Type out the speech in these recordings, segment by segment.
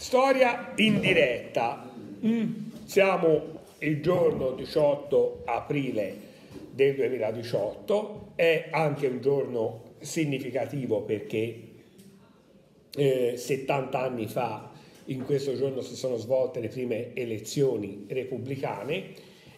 Storia in diretta. Mm, siamo il giorno 18 aprile del 2018, è anche un giorno significativo perché eh, 70 anni fa in questo giorno si sono svolte le prime elezioni repubblicane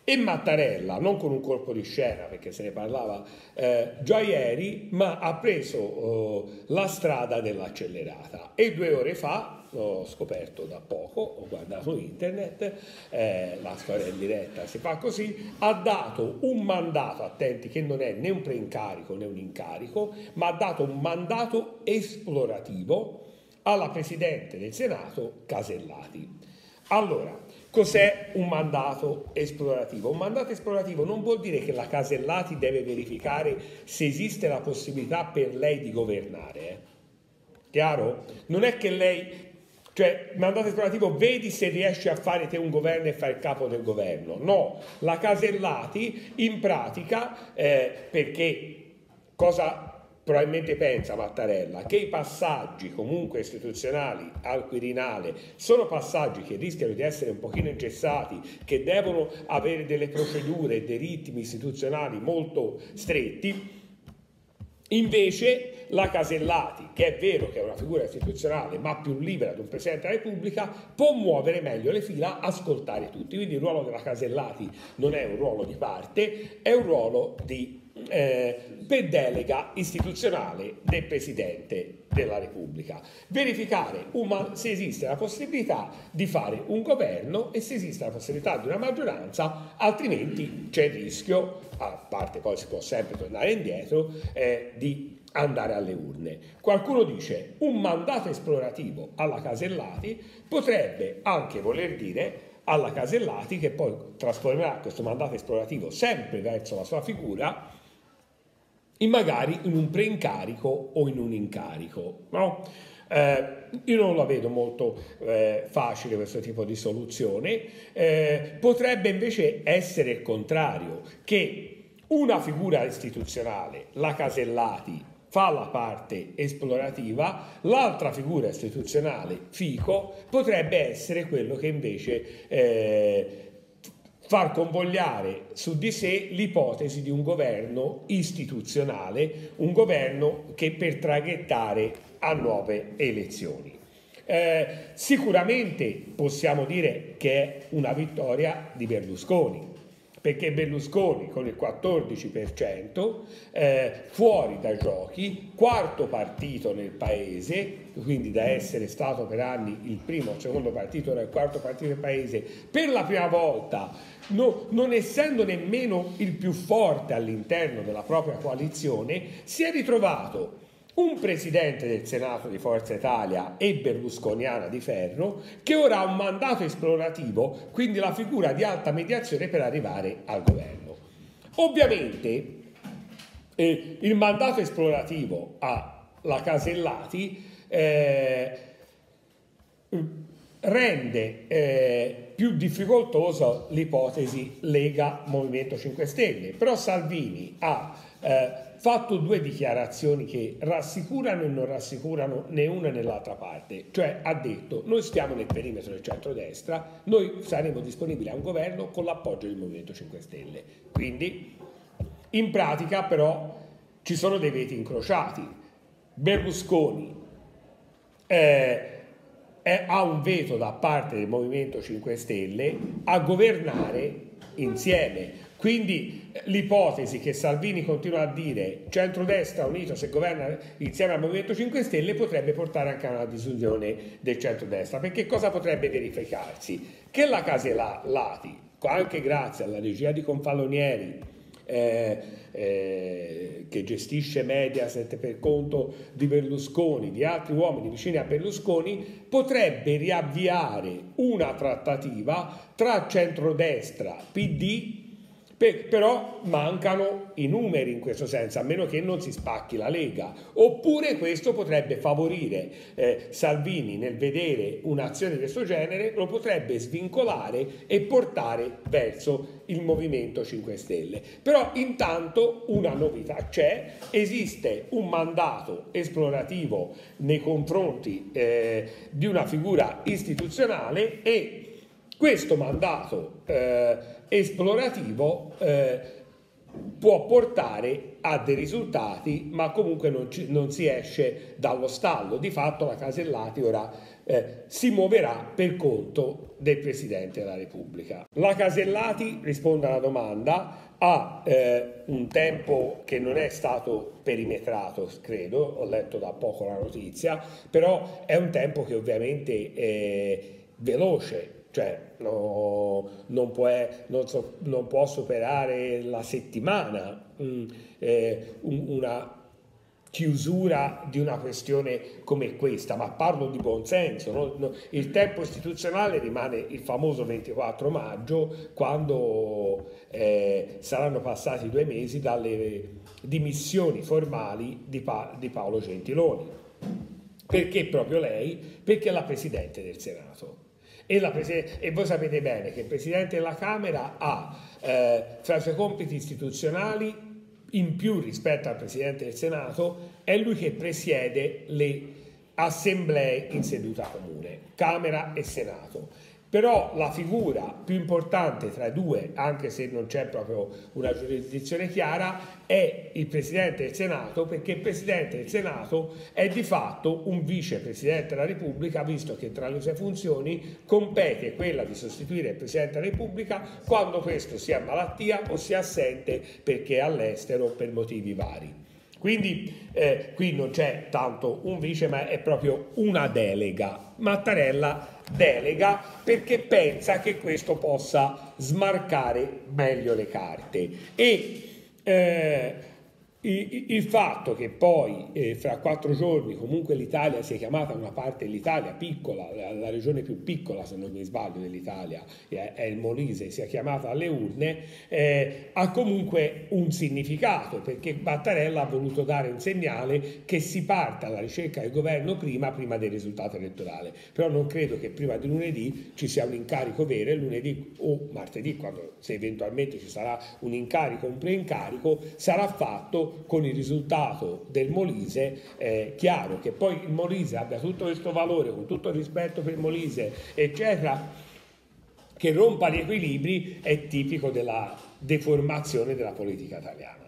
e Mattarella, non con un colpo di scena perché se ne parlava eh, già ieri, ma ha preso eh, la strada dell'accelerata e due ore fa l'ho scoperto da poco, ho guardato internet, eh, la storia in diretta si fa così, ha dato un mandato, attenti che non è né un preincarico né un incarico, ma ha dato un mandato esplorativo alla Presidente del Senato Casellati. Allora, cos'è un mandato esplorativo? Un mandato esplorativo non vuol dire che la Casellati deve verificare se esiste la possibilità per lei di governare. Eh? Chiaro? Non è che lei cioè, mandato esplorativo, vedi se riesci a fare te un governo e fare il capo del governo. No, la Casellati in pratica, eh, perché cosa probabilmente pensa Mattarella che i passaggi comunque istituzionali al Quirinale sono passaggi che rischiano di essere un pochino ingessati, che devono avere delle procedure e dei ritmi istituzionali molto stretti, Invece la Casellati, che è vero che è una figura istituzionale ma più libera di un Presidente della Repubblica, può muovere meglio le fila, ascoltare tutti. Quindi il ruolo della Casellati non è un ruolo di parte, è un ruolo di eh, per delega istituzionale del Presidente della Repubblica. Verificare uma, se esiste la possibilità di fare un governo e se esiste la possibilità di una maggioranza, altrimenti c'è il rischio, a parte poi si può sempre tornare indietro, eh, di andare alle urne. Qualcuno dice un mandato esplorativo alla Casellati potrebbe anche voler dire alla Casellati che poi trasformerà questo mandato esplorativo sempre verso la sua figura magari in un preincarico o in un incarico. No? Eh, io non la vedo molto eh, facile questo tipo di soluzione, eh, potrebbe invece essere il contrario, che una figura istituzionale, la Casellati, fa la parte esplorativa, l'altra figura istituzionale, Fico, potrebbe essere quello che invece eh, far convogliare su di sé l'ipotesi di un governo istituzionale, un governo che per traghettare a nuove elezioni. Eh, sicuramente possiamo dire che è una vittoria di Berlusconi, perché Berlusconi con il 14% eh, fuori dai giochi, quarto partito nel paese, quindi da essere stato per anni il primo o secondo partito, era il quarto partito del paese, per la prima volta, no, non essendo nemmeno il più forte all'interno della propria coalizione, si è ritrovato un presidente del Senato di Forza Italia e berlusconiana di ferro che ora ha un mandato esplorativo, quindi la figura di alta mediazione per arrivare al governo. Ovviamente eh, il mandato esplorativo alla Casellati eh, rende eh, più difficoltosa l'ipotesi Lega Movimento 5 Stelle, però Salvini ha eh, fatto due dichiarazioni che rassicurano e non rassicurano né una né l'altra parte, cioè ha detto noi stiamo nel perimetro del centrodestra, noi saremo disponibili a un governo con l'appoggio del Movimento 5 Stelle. Quindi in pratica però ci sono dei veti incrociati. Berlusconi eh, è, ha un veto da parte del Movimento 5 Stelle a governare insieme quindi l'ipotesi che Salvini continua a dire centrodestra unito se governa insieme al Movimento 5 Stelle potrebbe portare anche a una disunione del centrodestra, perché cosa potrebbe verificarsi? Che la Casellati, anche grazie alla regia di Confallonieri, eh, eh, che gestisce Mediaset per conto di Berlusconi, di altri uomini vicini a Berlusconi, potrebbe riavviare una trattativa tra centrodestra, PD Per, però mancano i numeri in questo senso, a meno che non si spacchi la Lega. Oppure questo potrebbe favorire eh, Salvini nel vedere un'azione di questo genere, lo potrebbe svincolare e portare verso il Movimento 5 Stelle. Però intanto una novità c'è, esiste un mandato esplorativo nei confronti eh, di una figura istituzionale e questo mandato eh, esplorativo eh, può portare a dei risultati, ma comunque non, ci, non, si esce dallo stallo. Di fatto la Casellati ora eh, si muoverà per conto del Presidente della Repubblica. La Casellati, risponde alla domanda, ha eh, un tempo che non è stato perimetrato, credo, ho letto da poco la notizia, però è un tempo che ovviamente è veloce, cioè no, non, può, non, so, non, può, superare la settimana mm, eh, una chiusura di una questione come questa, ma parlo di buonsenso. No? Il tempo istituzionale rimane il famoso 24 maggio, quando eh, saranno passati due mesi dalle dimissioni formali di, pa- di Paolo Gentiloni. Perché proprio lei? Perché è la Presidente del Senato. E, Prese- e, voi sapete bene che il Presidente della Camera ha eh, fra i suoi compiti istituzionali, in più rispetto al Presidente del Senato, è lui che presiede le assemblee in seduta comune, Camera e Senato. Però la figura più importante tra i due, anche se non c'è proprio una giurisdizione chiara, è il Presidente del Senato, perché il Presidente del Senato è di fatto un vicepresidente della Repubblica, visto che tra le sue funzioni compete quella di sostituire il Presidente della Repubblica quando questo sia in malattia o sia assente perché è all'estero per motivi vari. Quindi eh, qui non c'è tanto un vice, ma è proprio una delega. Mattarella delega perché pensa che questo possa smarcare meglio le carte. E eh, il fatto che poi eh, fra quattro giorni comunque l'Italia sia chiamata una parte dell'Italia piccola, la, la, regione più piccola se non mi sbaglio dell'Italia è, è il Molise, sia chiamata alle urne, eh, ha comunque un significato perché Mattarella ha voluto dare un segnale che si parte alla ricerca del governo prima, prima del risultato elettorale. Però non credo che prima di lunedì ci sia un incarico vero, lunedì o martedì, quando se eventualmente ci sarà un incarico, un preincarico, sarà fatto con il risultato del Molise, è chiaro che poi il Molise abbia tutto questo valore, con tutto il rispetto per il Molise, eccetera, che rompa gli equilibri è tipico della deformazione della politica italiana.